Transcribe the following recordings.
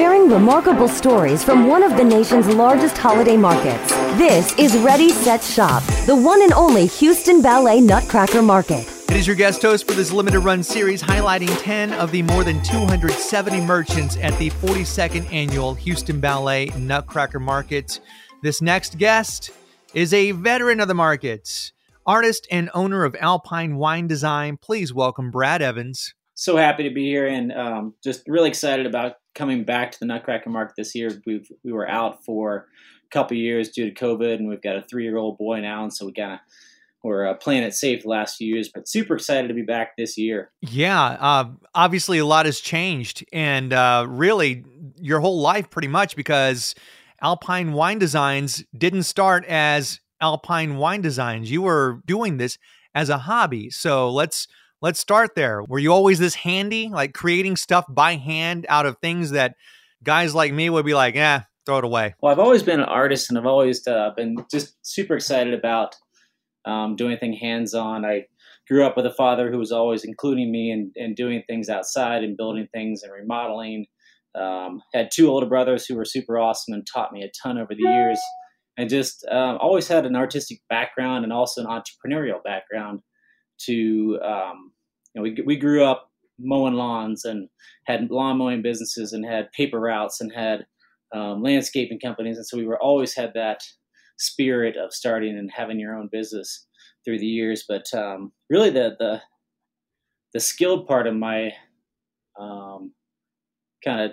sharing remarkable stories from one of the nation's largest holiday markets. This is Ready, Set, Shop, the one and only Houston Ballet Nutcracker Market. It is your guest host for this limited run series highlighting 10 of the more than 270 merchants at the 42nd annual Houston Ballet Nutcracker Market. This next guest is a veteran of the market, artist and owner of Alpine Wine Design. Please welcome Brad Evans. So happy to be here and um, just really excited about coming back to the Nutcracker Market this year. we we were out for a couple years due to COVID, and we've got a three year old boy now, and so we kind of we're uh, playing it safe the last few years, but super excited to be back this year. Yeah, uh, obviously a lot has changed, and uh, really your whole life pretty much because Alpine Wine Designs didn't start as Alpine Wine Designs. You were doing this as a hobby. So let's let's start there. Were you always this handy, like creating stuff by hand out of things that guys like me would be like, yeah, throw it away? Well, I've always been an artist, and I've always uh, been just super excited about um, doing anything hands on. I grew up with a father who was always including me in, in doing things outside and building things and remodeling. Um, had two older brothers who were super awesome and taught me a ton over the years. And just um, always had an artistic background and also an entrepreneurial background. To um, you know, we we grew up mowing lawns and had lawn mowing businesses and had paper routes and had um, landscaping companies, and so we were always had that spirit of starting and having your own business through the years. But um, really, the the the skilled part of my um, kind of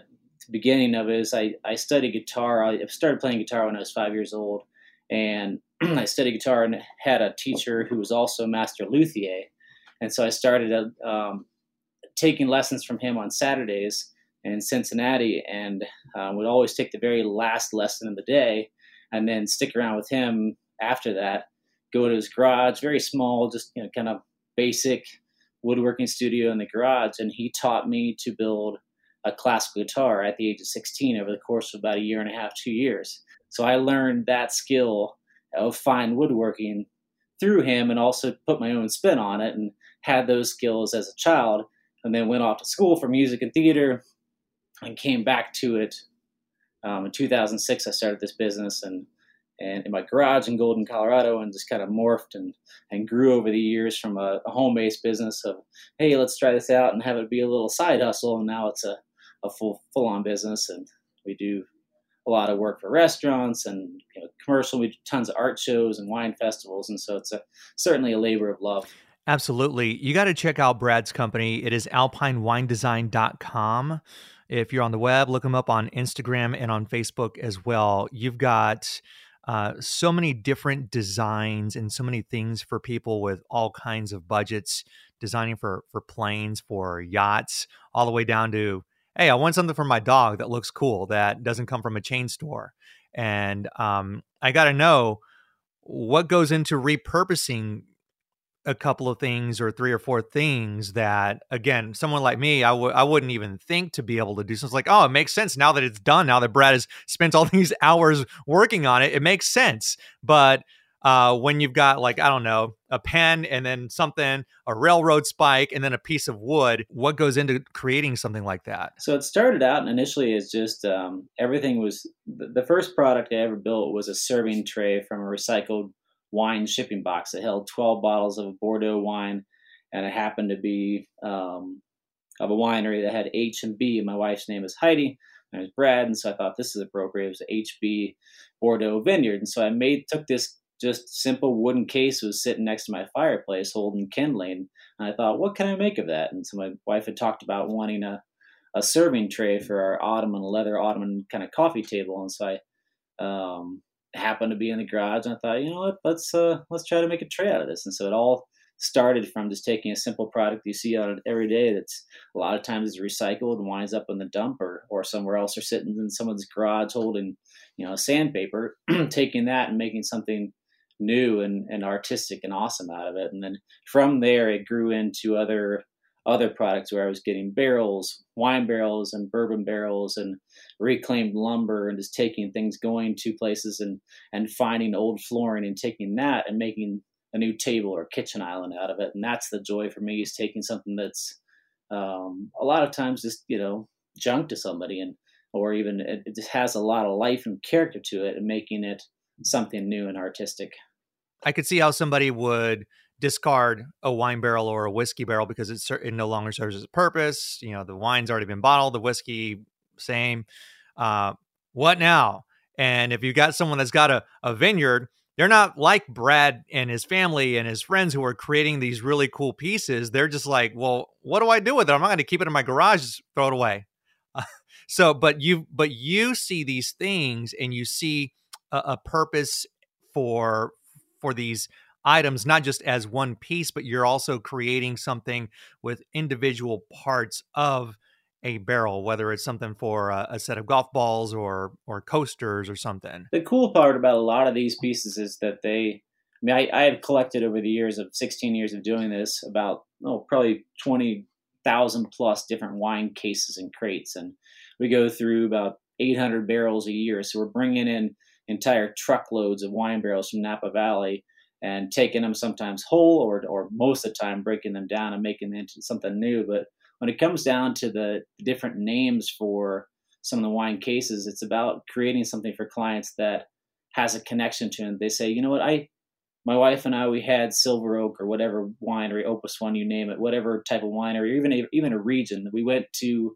beginning of it is I, I studied guitar. I started playing guitar when I was five years old, and I studied guitar and had a teacher who was also a master luthier, and so I started uh, um, taking lessons from him on Saturdays in Cincinnati, and uh, would always take the very last lesson of the day and then stick around with him after that. Go to his garage, very small, just you know, kind of basic woodworking studio in the garage, and he taught me to build a classical guitar at the age of 16 over the course of about a year and a half, two years. So I learned that skill of fine woodworking through him and also put my own spin on it and had those skills as a child and then went off to school for music and theater and came back to it um, in 2006, I started this business and and in my garage in Golden, Colorado, and just kind of morphed and and grew over the years from a, a home based business of hey, let's try this out and have it be a little side hustle, and now it's a a full full on business, and we do a lot of work for restaurants and you know, commercial. We do tons of art shows and wine festivals, and so it's a certainly a labor of love. Absolutely. You got to check out Brad's company. It is alpinewinedesign.com. If you're on the web, look them up on Instagram and on Facebook as well. You've got uh, so many different designs and so many things for people with all kinds of budgets, designing for for planes, for yachts, all the way down to hey, I want something for my dog that looks cool that doesn't come from a chain store, and um, I got to know what goes into repurposing a couple of things or three or four things that again someone like me I w- I wouldn't even think to be able to do. So it's like oh it makes sense now that it's done now that brad has spent all these hours working on it it makes sense. But uh, when you've got like i don't know a pen and then something a railroad spike and then a piece of wood what goes into creating something like that so it started out initially as just um, everything was the first product i ever built was a serving tray from a recycled wine shipping box that held 12 bottles of Bordeaux wine, and it happened to be um, of a winery that had H and B. My wife's name is Heidi, I was Brad, and so I thought this is appropriate. It was HB Bordeaux Vineyard, and so I made took this just simple wooden case was sitting next to my fireplace holding kindling, and I thought, what can I make of that? And so my wife had talked about wanting a a serving tray for our ottoman leather ottoman kind of coffee table, and so I um, happened to be in the garage, and I thought, you know what, let's uh, let's try to make a tray out of this. And so it all started from just taking a simple product you see on every day that's a lot of times is recycled and winds up in the dump or, or somewhere else or sitting in someone's garage holding you know sandpaper taking that and making something new and, and artistic and awesome out of it and then from there it grew into other other products where I was getting barrels, wine barrels, and bourbon barrels, and reclaimed lumber, and just taking things going to places and and finding old flooring and taking that and making a new table or kitchen island out of it. And that's the joy for me is taking something that's um, a lot of times just you know junk to somebody and or even it, it just has a lot of life and character to it and making it something new and artistic. I could see how somebody would discard a wine barrel or a whiskey barrel because it, it no longer serves its purpose. You know, the wine's already been bottled, the whiskey, same. Uh, what now? And if you've got someone that's got a, a vineyard, they're not like Brad and his family and his friends who are creating these really cool pieces. They're just like, well, what do I do with it? I'm not going to keep it in my garage, throw it away. Uh, so, but you, but you see these things and you see a, a purpose for for these items, not just as one piece, but you're also creating something with individual parts of a barrel, whether it's something for a, a, set of golf balls or or coasters or something. The cool part about a lot of these pieces is that they. I mean, I, I have collected over the years of 16 years of doing this about oh probably 20,000 plus different wine cases and crates, and we go through about 800 barrels a year. So we're bringing in entire truckloads of wine barrels from Napa Valley and taking them sometimes whole or or most of the time breaking them down and making them into something new. But when it comes down to the different names for some of the wine cases, it's about creating something for clients that has a connection to them. They say, you know what, I my wife and I we had Silver Oak or whatever winery, Opus One, you name it, whatever type of winery, even a, even a region. We went to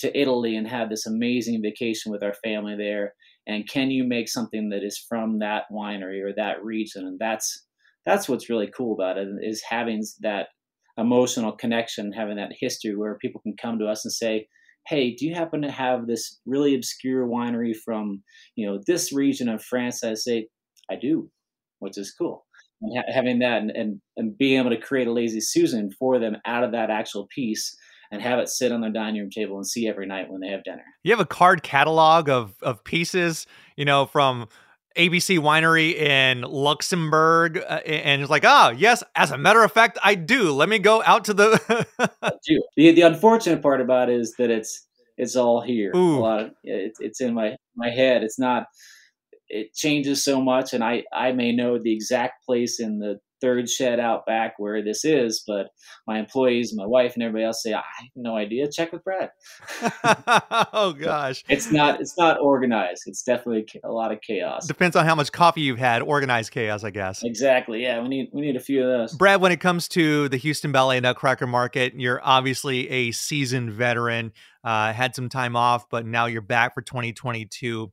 to Italy and had this amazing vacation with our family there. And can you make something that is from that winery or that region? And that's that's what's really cool about it is having that emotional connection, having that history where people can come to us and say, "Hey, do you happen to have this really obscure winery from you know this region of France?" I say, "I do," which is cool. And ha- having that and, and and being able to create a lazy Susan for them out of that actual piece and have it sit on their dining room table and see every night when they have dinner. You have a card catalog of of pieces, you know, from ABC Winery in Luxembourg, uh, and it's like, oh yes, as a matter of fact, I do. Let me go out to the. the the unfortunate part about it is that it's it's all here. Ooh. A lot of it, it's in my my head. It's not. It changes so much, and I I may know the exact place in the third shed out back where this is, but my employees, my wife, and everybody else say, I have no idea. Check with Brad. oh gosh, it's not it's not organized. It's definitely a lot of chaos. Depends on how much coffee you've had. Organized chaos, I guess. Exactly. Yeah, we need we need a few of those. Brad, when it comes to the Houston Ballet Nutcracker Market, you're obviously a seasoned veteran. Uh, had some time off, but now you're back for 2022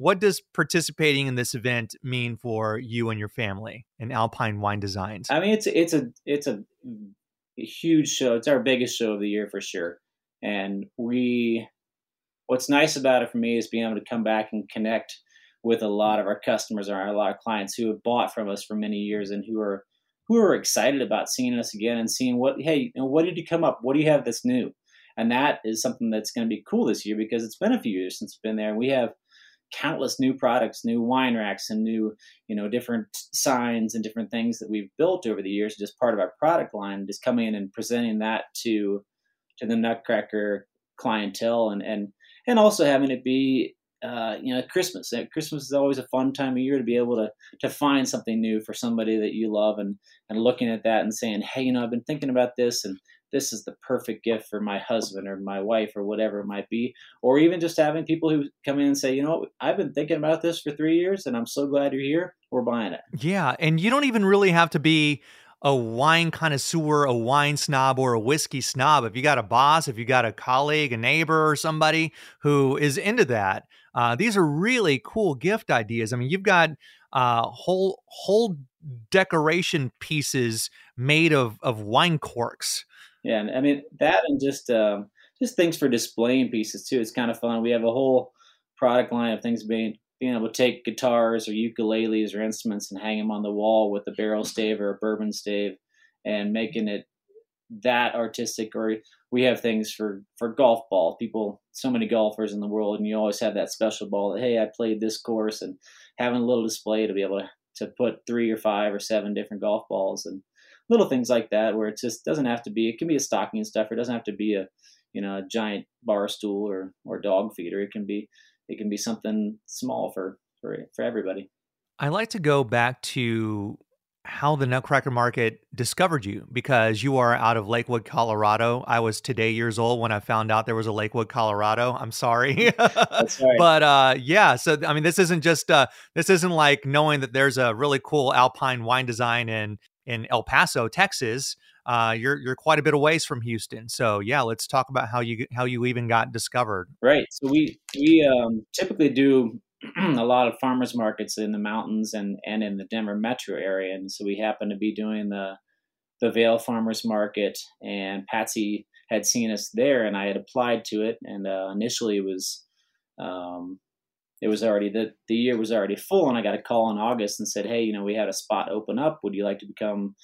what does participating in this event mean for you and your family in Alpine Wine Designs? I mean, it's it's a it's a, a huge show. It's our biggest show of the year for sure. And we, what's nice about it for me is being able to come back and connect with a lot of our customers or a lot of clients who have bought from us for many years and who are who are excited about seeing us again and seeing what hey, you know, what did you come up? What do you have that's new? And that is something that's going to be cool this year because it's been a few years since we've been there. We have countless new products, new wine racks, and new, you know, different signs and different things that we've built over the years, just part of our product line, just coming in and presenting that to to the Nutcracker clientele, and and and also having it be. Uh, you know, Christmas. Christmas is always a fun time of year to be able to to find something new for somebody that you love, and and looking at that and saying, hey, you know, I've been thinking about this, and this is the perfect gift for my husband or my wife or whatever it might be. Or even just having people who come in and say, you know, what, I've been thinking about this for three years and I'm so glad you're here. We're buying it. Yeah. And you don't even really have to be a wine connoisseur, a wine snob, or a whiskey snob. If you got a boss, if you got a colleague, a neighbor, or somebody who is into that, uh, these are really cool gift ideas. I mean, you've got uh, whole whole decoration pieces made of of wine corks yeah, and I mean that, and just um, just things for displaying pieces too. It's kind of fun. We have a whole product line of things being being able to take guitars or ukuleles or instruments and hang them on the wall with a barrel stave or a bourbon stave, and making it that artistic. Or we have things for for golf ball. People, so many golfers in the world, and you always have that special ball that hey, I played this course, and having a little display to be able to to put three or five or seven different golf balls and little things like that where it just doesn't have to be it can be a stocking stuffer it doesn't have to be a you know a giant bar stool or or dog feeder it can be it can be something small for for for everybody i like to go back to how the Nutcracker Market discovered you because you are out of Lakewood, Colorado. I was today years old when I found out there was a Lakewood, Colorado. I'm sorry. That's right. but uh, yeah, so I mean, this isn't just uh, this isn't like knowing that there's a really cool alpine wine design in in El Paso, Texas. Uh, you're you're quite a bit away from Houston. So yeah, let's talk about how you how you even got discovered. Right. So we we um, typically do a lot of farmers markets in the mountains and, and in the Denver metro area. And so we happened to be doing the the Vail Farmers Market, and Patsy had seen us there, and I had applied to it. And uh, initially, it was um, it was already the the year was already full, and I got a call in August and said, "Hey, you know, we had a spot open up. Would you like to become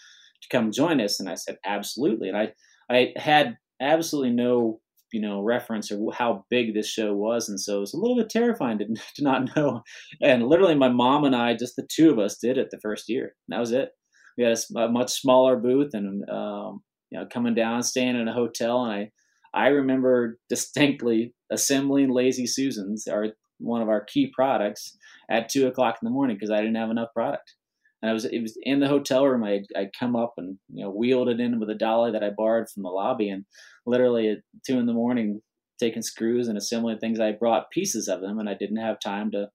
to come join us?" And I said, "Absolutely." And I I had absolutely no you know reference or how big this show was and so it was a little bit terrifying to, to not know and literally my mom and i just the two of us did it the first year that was it we had a, a much smaller booth and um, you know coming down staying in a hotel and i i remember distinctly assembling lazy susans our one of our key products at two o'clock in the morning because i didn't have enough product and I was it was in the hotel room. I'd, I'd come up and you know wheeled it in with a dolly that I borrowed from the lobby, and literally at two in the morning, taking screws and assembling things. I brought pieces of them, and I didn't have time to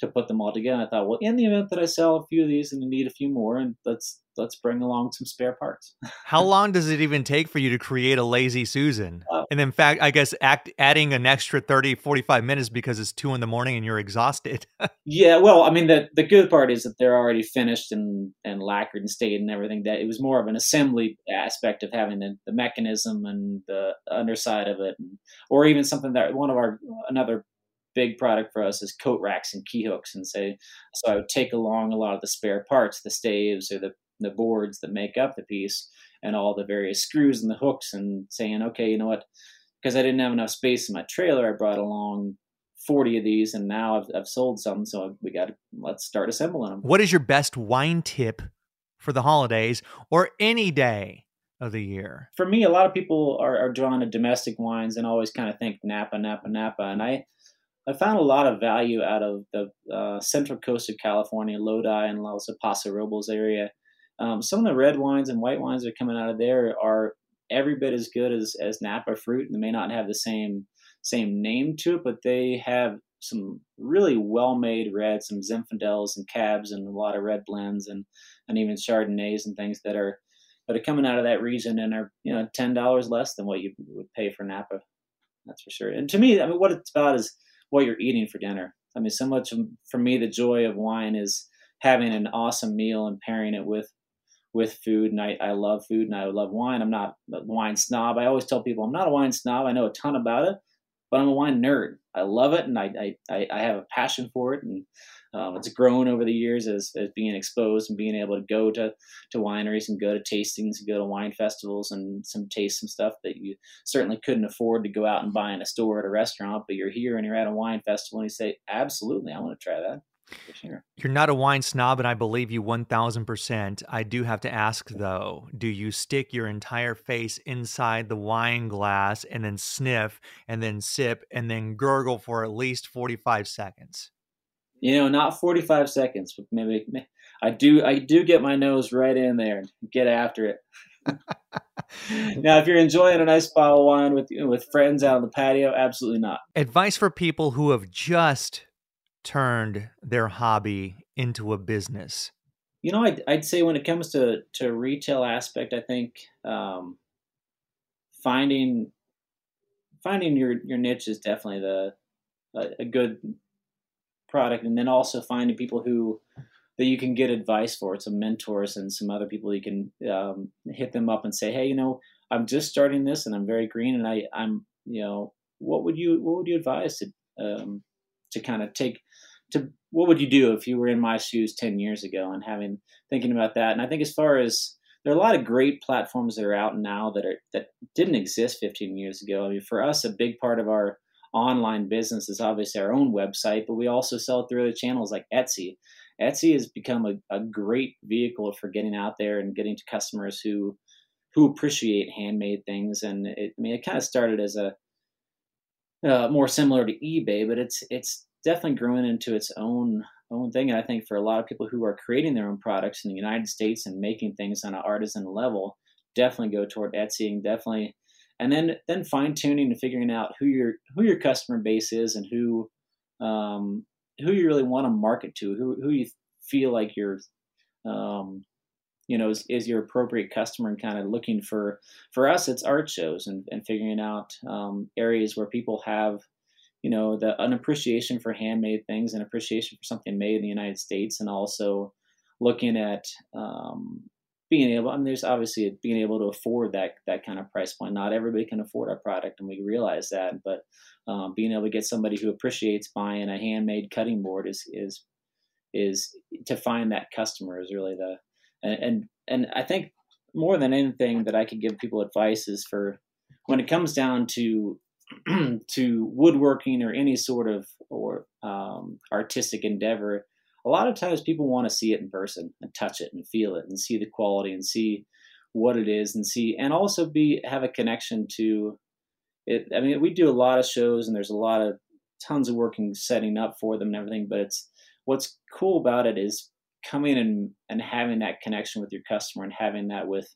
to put them all together. I thought, well, in the event that I sell a few of these and need a few more, and let's let's bring along some spare parts. How long does it even take for you to create a lazy Susan? Uh, and in fact, I guess act, adding an extra 30, 45 minutes because it's two in the morning and you're exhausted. yeah, well, I mean, the, the good part is that they're already finished and, and lacquered and stayed and everything. That it was more of an assembly aspect of having the, the mechanism and the underside of it, and, or even something that one of our another big product for us is coat racks and key hooks and say so i would take along a lot of the spare parts the staves or the the boards that make up the piece and all the various screws and the hooks and saying, okay, you know what? Because I didn't have enough space in my trailer, I brought along 40 of these and now I've, I've sold some. So we got to, let's start assembling them. What is your best wine tip for the holidays or any day? Of the year. For me, a lot of people are, are drawn to domestic wines and always kind of think Napa, Napa, Napa. And I, I found a lot of value out of the uh, central coast of California, Lodi and also Paso Robles area. Um, some of the red wines and white wines that are coming out of there are every bit as good as, as Napa fruit, and they may not have the same same name to it, but they have some really well made reds, some Zinfandels and Cabs, and a lot of red blends, and and even Chardonnays and things that are that are coming out of that region and are you know ten dollars less than what you would pay for Napa. That's for sure. And to me, I mean, what it's about is what you're eating for dinner. I mean, so much for me, the joy of wine is having an awesome meal and pairing it with with food and I, I love food and I love wine. I'm not a wine snob. I always tell people I'm not a wine snob. I know a ton about it, but I'm a wine nerd. I love it and I, I, I have a passion for it. And um, it's grown over the years as, as being exposed and being able to go to, to wineries and go to tastings and go to wine festivals and some taste some stuff that you certainly couldn't afford to go out and buy in a store at a restaurant, but you're here and you're at a wine festival and you say, absolutely, I want to try that. Sure. You're not a wine snob, and I believe you 1000%. I do have to ask, though do you stick your entire face inside the wine glass and then sniff and then sip and then gurgle for at least 45 seconds? You know, not 45 seconds, but maybe I do. I do get my nose right in there and get after it. now, if you're enjoying a nice bottle of wine with with friends out on the patio, absolutely not. Advice for people who have just turned their hobby into a business? You know, I'd, I'd say when it comes to, to retail aspect, I think um, finding finding your, your niche is definitely the a, a good product, and then also finding people who that you can get advice for, some mentors and some other people you can um, hit them up and say, hey, you know, I'm just starting this and I'm very green, and I I'm you know, what would you what would you advise to um, to kind of take to what would you do if you were in my shoes 10 years ago? And having thinking about that. And i think as far as there are a lot of great platforms that are out now that are that didn't exist 15 years ago. I mean for us a big part of our online business is obviously our own website but we also sell through other channels like etsy. Etsy has become a, a great vehicle for getting out there and getting to customers who who appreciate handmade things. And it, i mean it kind of started as a uh, more similar to ebay but it's it's definitely growing into its own own thing. And I think for a lot of people who are creating their own products in the United States and making things on an artisan level, definitely go toward Etsy and definitely, and then then fine tuning and figuring out who your who your customer base is and who um, who you really want to market to, who who you feel like you're um, you know is, is your appropriate customer and kind of looking for for us it's art shows and, and figuring out um, areas where people have you know the an appreciation for handmade things and appreciation for something made in the united states and also looking at um, being able i mean there's obviously being able to afford that that kind of price point. Not everybody can afford our product and we realize that but um, being able to get somebody who appreciates buying a handmade cutting board is is is to find that customer is really the and, and and I think more than anything that I could give people advice is for when it comes down to to woodworking or any sort of or um, artistic endeavor, a lot of times people want to see it in person and touch it and feel it and see the quality and see what it is and see and also be have a connection to it. I mean, we do a lot of shows and there's a lot of tons of working setting up for them and everything, but it's what's cool about it is coming and and having that connection with your customer and having that with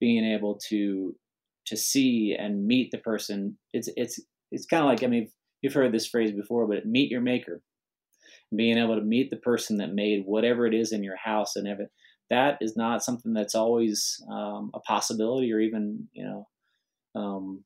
being able to to see and meet the person it's it's it's kind of like i mean you've heard this phrase before but meet your maker being able to meet the person that made whatever it is in your house and everything that is not something that's always um, a possibility or even you know um,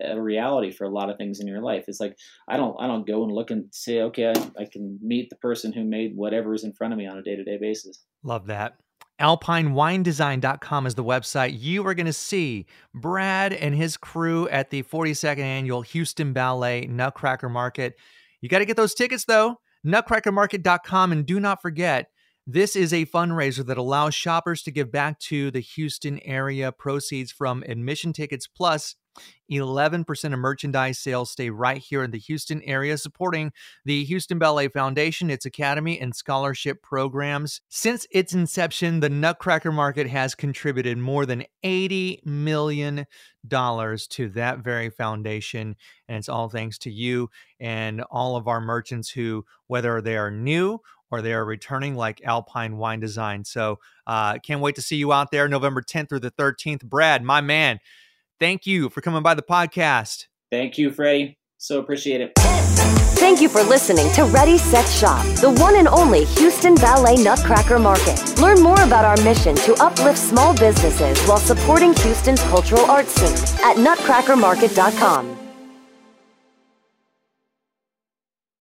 a reality for a lot of things in your life. It's like I don't I don't go and look and say, okay, I, I can meet the person who made whatever is in front of me on a day to day basis. Love that. AlpineWineDesign.com is the website. You are going to see Brad and his crew at the 42nd annual Houston Ballet Nutcracker Market. You got to get those tickets though. Nutcrackermarket.com and do not forget this is a fundraiser that allows shoppers to give back to the Houston area. Proceeds from admission tickets plus 11% of merchandise sales stay right here in the Houston area, supporting the Houston Ballet Foundation, its academy, and scholarship programs. Since its inception, the Nutcracker Market has contributed more than $80 million to that very foundation. And it's all thanks to you and all of our merchants who, whether they are new or they are returning like Alpine Wine Design. So uh, can't wait to see you out there November 10th through the 13th. Brad, my man, thank you for coming by the podcast. Thank you, Freddie. So appreciate it. Thank you for listening to Ready Set Shop, the one and only Houston Ballet Nutcracker Market. Learn more about our mission to uplift small businesses while supporting Houston's cultural arts scene at nutcrackermarket.com.